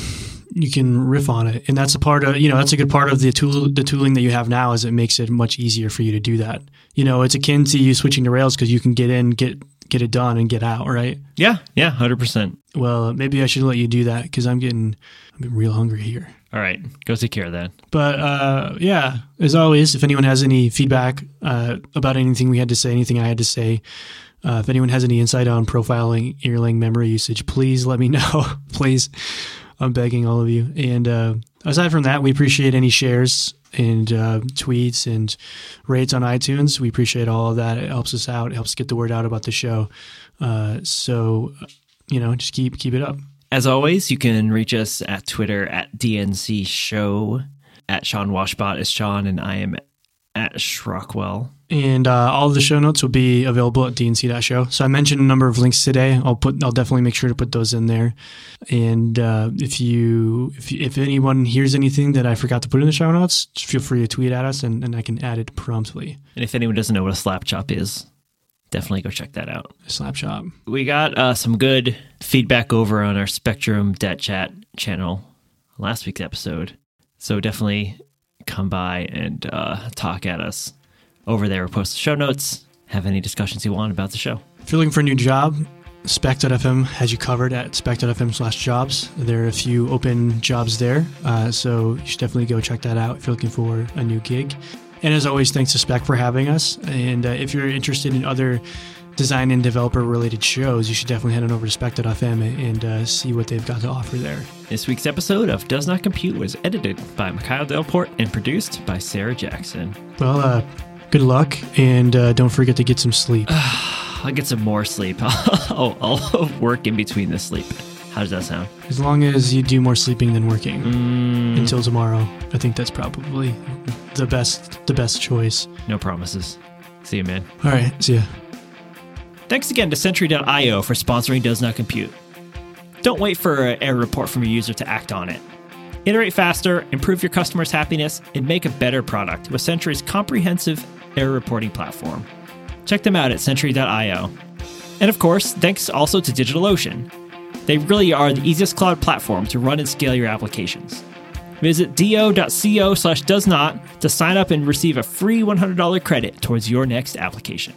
you can riff on it, and that's a part of you know that's a good part of the tool the tooling that you have now is it makes it much easier for you to do that. You know, it's akin to you switching to Rails because you can get in, get get it done, and get out. Right? Yeah, yeah, hundred percent. Well, maybe I should let you do that because I'm getting I'm getting real hungry here. All right, go take care of that. But uh, yeah, as always, if anyone has any feedback uh, about anything we had to say, anything I had to say, uh, if anyone has any insight on profiling Erlang memory usage, please let me know. please, I'm begging all of you. And uh, aside from that, we appreciate any shares and uh, tweets and rates on iTunes. We appreciate all of that. It helps us out. It helps get the word out about the show. Uh, so, you know, just keep keep it up. As always, you can reach us at Twitter at DNC Show. At Sean Washbot is Sean, and I am at Schrockwell. and uh, all of the show notes will be available at dnc.show. So I mentioned a number of links today. I'll put, I'll definitely make sure to put those in there. And uh, if you, if, if anyone hears anything that I forgot to put in the show notes, feel free to tweet at us, and, and I can add it promptly. And if anyone doesn't know what a slap chop is, definitely go check that out. Slap shop. We got uh, some good feedback over on our Spectrum Dat Chat channel last week's episode. So definitely come by and uh, talk at us over there post the show notes. Have any discussions you want about the show. If you're looking for a new job, Spec.fm has you covered at spec.fm slash jobs. There are a few open jobs there, uh, so you should definitely go check that out if you're looking for a new gig. And as always, thanks to Spec for having us. And uh, if you're interested in other design and developer related shows, you should definitely head on over to spec.fm and uh, see what they've got to offer there. This week's episode of Does Not Compute was edited by Mikhail Delport and produced by Sarah Jackson. Well, uh, good luck, and uh, don't forget to get some sleep. I'll get some more sleep. I'll, I'll work in between the sleep. How does that sound? As long as you do more sleeping than working mm. until tomorrow, I think that's probably the best the best choice. No promises. See you, man. All right, see ya. Thanks again to Sentry.io for sponsoring Does Not Compute. Don't wait for an error report from your user to act on it. Iterate faster, improve your customers' happiness, and make a better product with Sentry's comprehensive error reporting platform. Check them out at Sentry.io. And of course, thanks also to DigitalOcean. They really are the easiest cloud platform to run and scale your applications. Visit do.co slash does not to sign up and receive a free $100 credit towards your next application.